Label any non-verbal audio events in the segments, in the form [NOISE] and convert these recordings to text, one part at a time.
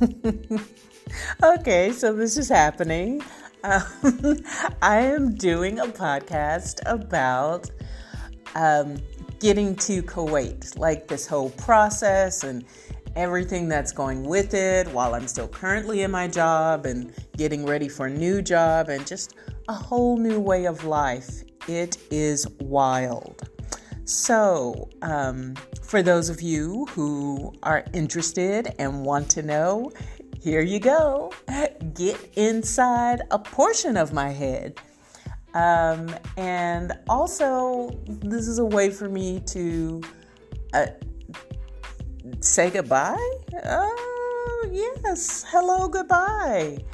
[LAUGHS] okay, so this is happening. Um, [LAUGHS] I am doing a podcast about um, getting to Kuwait, like this whole process and everything that's going with it while I'm still currently in my job and getting ready for a new job and just a whole new way of life. It is wild. So, um, for those of you who are interested and want to know, here you go. [LAUGHS] Get inside a portion of my head. Um, and also, this is a way for me to uh, say goodbye. Oh, yes. Hello, goodbye.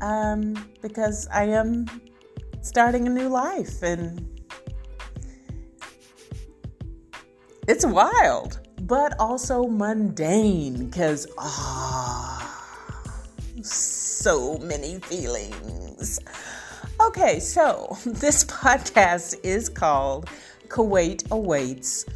Um, because I am starting a new life and it's wild, but also mundane because, ah. Oh, so many feelings. Okay, so [LAUGHS] this podcast is called Kuwait Awaits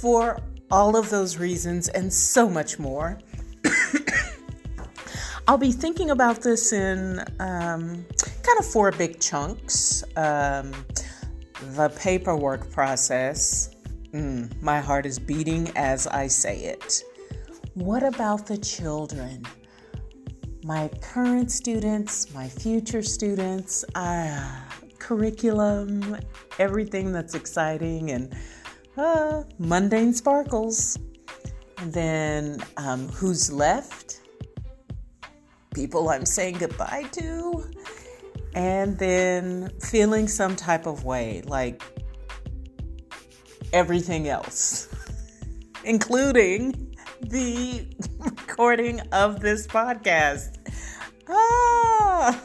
for all of those reasons and so much more. [COUGHS] I'll be thinking about this in um, kind of four big chunks. Um, the paperwork process. Mm, my heart is beating as I say it. What about the children? my current students, my future students, uh, curriculum, everything that's exciting and uh, mundane sparkles. And then um, who's left? People I'm saying goodbye to. And then feeling some type of way, like everything else, including the [LAUGHS] recording of this podcast. Ah!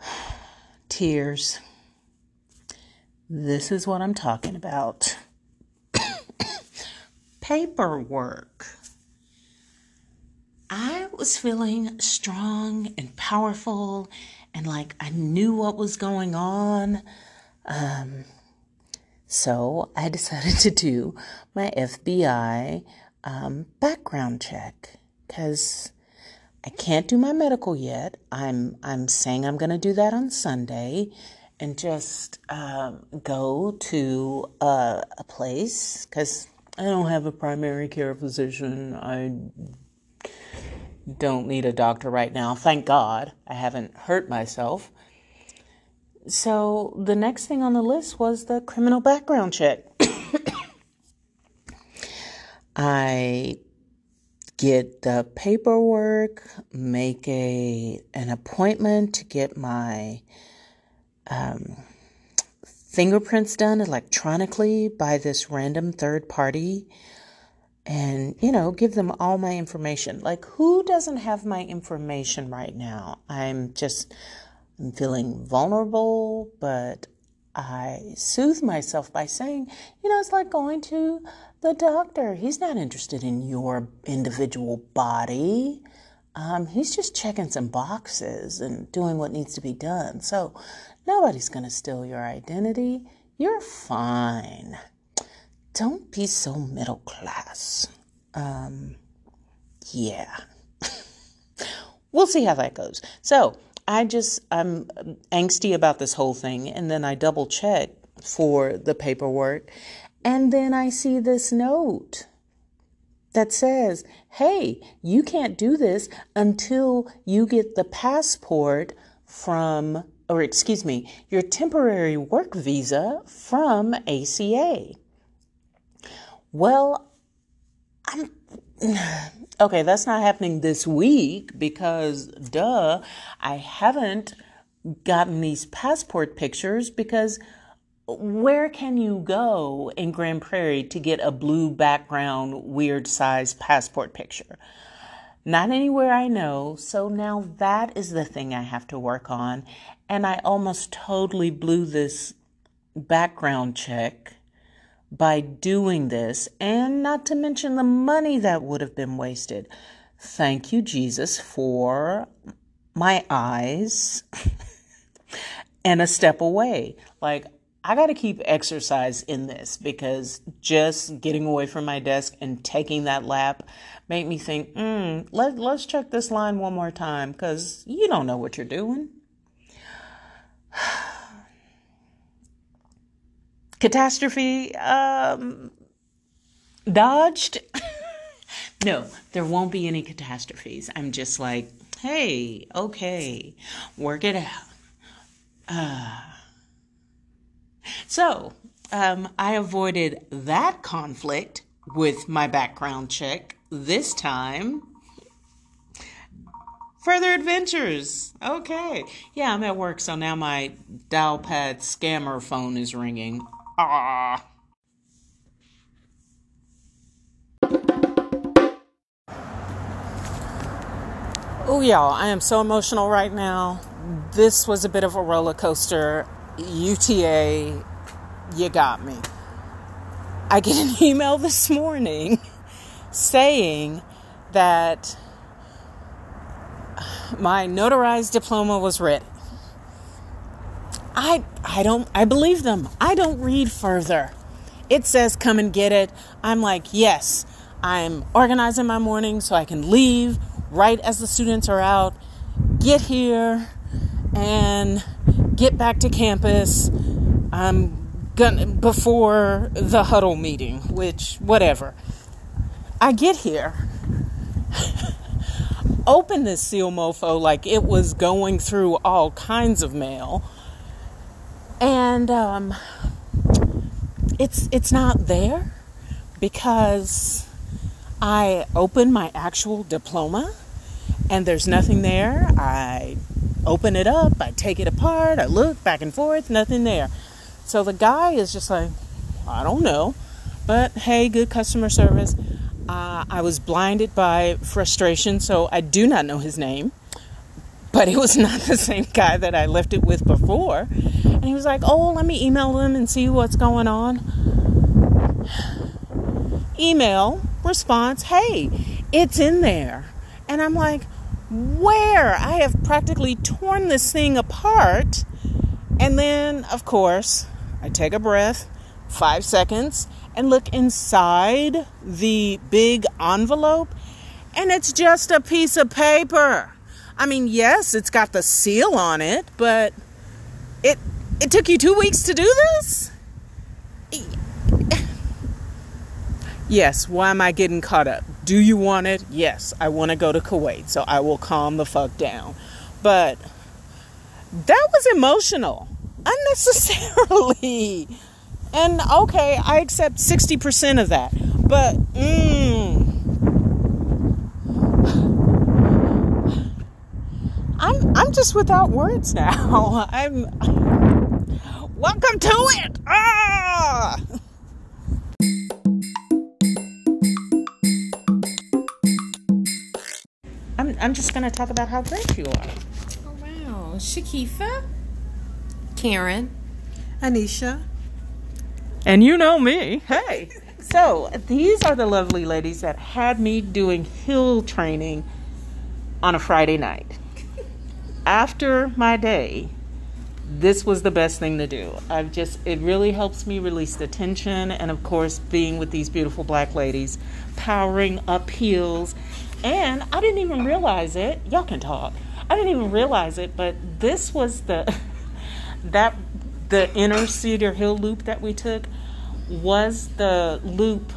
[SIGHS] Tears. This is what I'm talking about. [COUGHS] Paperwork. I was feeling strong and powerful and like I knew what was going on. Um, so I [LAUGHS] decided to do my FBI um, background check because I can't do my medical yet. I'm I'm saying I'm going to do that on Sunday and just um, go to a, a place because I don't have a primary care physician. I don't need a doctor right now. Thank God I haven't hurt myself. So the next thing on the list was the criminal background check. [COUGHS] I get the paperwork, make a an appointment to get my um, fingerprints done electronically by this random third party and you know give them all my information like who doesn't have my information right now i'm just I'm feeling vulnerable, but I soothe myself by saying, you know, it's like going to the doctor. He's not interested in your individual body. Um, he's just checking some boxes and doing what needs to be done. So nobody's going to steal your identity. You're fine. Don't be so middle class. Um, yeah. [LAUGHS] we'll see how that goes. So I just, I'm angsty about this whole thing. And then I double check for the paperwork. And then I see this note that says, hey, you can't do this until you get the passport from, or excuse me, your temporary work visa from ACA. Well, I'm [SIGHS] okay, that's not happening this week because, duh, I haven't gotten these passport pictures because where can you go in Grand Prairie to get a blue background, weird size passport picture? Not anywhere I know. So now that is the thing I have to work on. And I almost totally blew this background check by doing this, and not to mention the money that would have been wasted. Thank you, Jesus, for my eyes [LAUGHS] and a step away. Like, I got to keep exercise in this because just getting away from my desk and taking that lap made me think, mm, let, let's check this line one more time because you don't know what you're doing. [SIGHS] [SIGHS] Catastrophe um, dodged. [LAUGHS] no, there won't be any catastrophes. I'm just like, hey, okay, work it out. Uh, so, um, I avoided that conflict with my background check this time. Further adventures. Okay. Yeah, I'm at work, so now my dial pad scammer phone is ringing. Oh, y'all, I am so emotional right now. This was a bit of a roller coaster. UTA, you got me. I get an [LAUGHS] email this morning saying that my notarized diploma was ready. I I don't I believe them. I don't read further. It says come and get it. I'm like, "Yes, I'm organizing my morning so I can leave right as the students are out, get here and get back to campus. I'm gonna before the huddle meeting, which whatever. I get here, [LAUGHS] open this seal mofo like it was going through all kinds of mail, and um, it's it's not there because I open my actual diploma and there's nothing there. I open it up, I take it apart, I look back and forth, nothing there. So the guy is just like, I don't know. But hey, good customer service. Uh, I was blinded by frustration, so I do not know his name. But it was [LAUGHS] not the same guy that I left it with before. And he was like, Oh, let me email them and see what's going on. [SIGHS] Email response, Hey, it's in there. And I'm like, Where? I have practically torn this thing apart. And then, of course, I take a breath, five seconds, and look inside the big envelope, and it's just a piece of paper. I mean, yes, it's got the seal on it, but it it took you 2 weeks to do this? Yes, why am I getting caught up? Do you want it? Yes, I want to go to Kuwait, so I will calm the fuck down. But that was emotional unnecessarily. [LAUGHS] And okay, I accept 60% of that. But, mm, I'm, I'm just without words now. [LAUGHS] I'm, welcome to it. Ah! I'm, I'm just going to talk about how great you are. Oh, wow. Shakifa? Karen? Anisha? And you know me. Hey. So, these are the lovely ladies that had me doing hill training on a Friday night. After my day, this was the best thing to do. I've just, it really helps me release the tension. And of course, being with these beautiful black ladies, powering up hills. And I didn't even realize it. Y'all can talk. I didn't even realize it, but this was the, [LAUGHS] that, the inner Cedar Hill loop that we took was the loop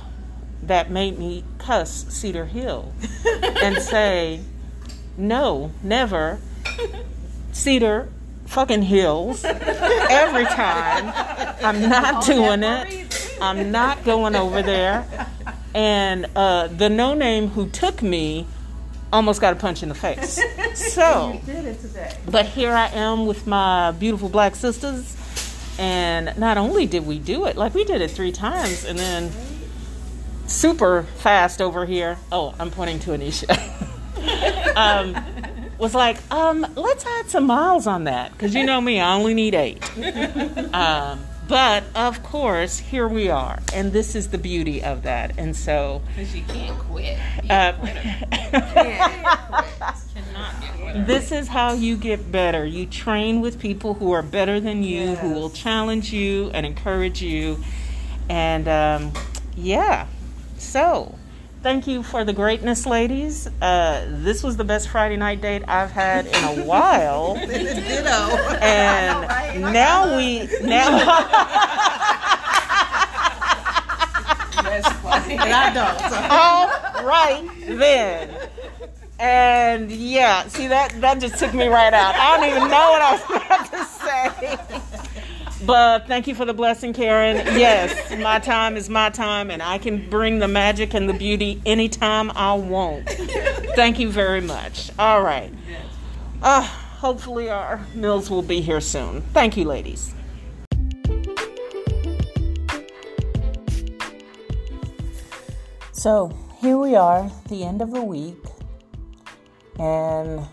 that made me cuss Cedar Hill [LAUGHS] and say, no, never. Cedar fucking Hills every time. I'm not doing it. I'm not going over there. And uh, the no name who took me almost got a punch in the face. So, [LAUGHS] but here I am with my beautiful black sisters and not only did we do it, like we did it three times, and then super fast over here. Oh, I'm pointing to Anisha. [LAUGHS] um, was like, um, let's add some miles on that because you know me, I only need eight. [LAUGHS] Um, but of course, here we are, and this is the beauty of that. And so, because you can't quit. You uh. [LAUGHS] Cannot get quit. This is how you get better. You train with people who are better than you, Yes. who will challenge you and encourage you. And um, yeah, so thank you for the greatness, ladies. Uh, this was the best Friday night date I've had in a while. [LAUGHS] Ditto. And [LAUGHS] now we now. [LAUGHS] And I don't. All right then. And yeah, see that that just took me right out. I don't even know what I was about to say. But thank you for the blessing, Karen. Yes, my time is my time, and I can bring the magic and the beauty anytime I want. Thank you very much. All right. Uh, hopefully, our meals will be here soon. Thank you, ladies. So here we are, the end of the week, and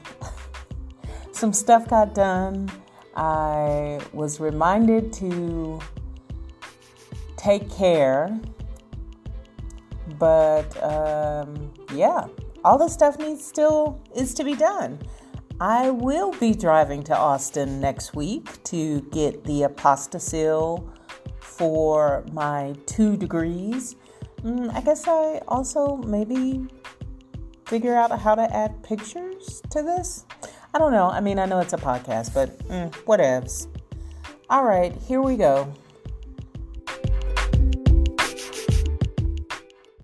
[LAUGHS] some stuff got done. I was reminded to take care, but um, yeah, all the stuff needs still is to be done. I will be driving to Austin next week to get the apostille for my two degrees. Mm, I guess I also maybe figure out how to add pictures to this. I don't know. I mean, I know it's a podcast, but mm, whatevs. All right, here we go.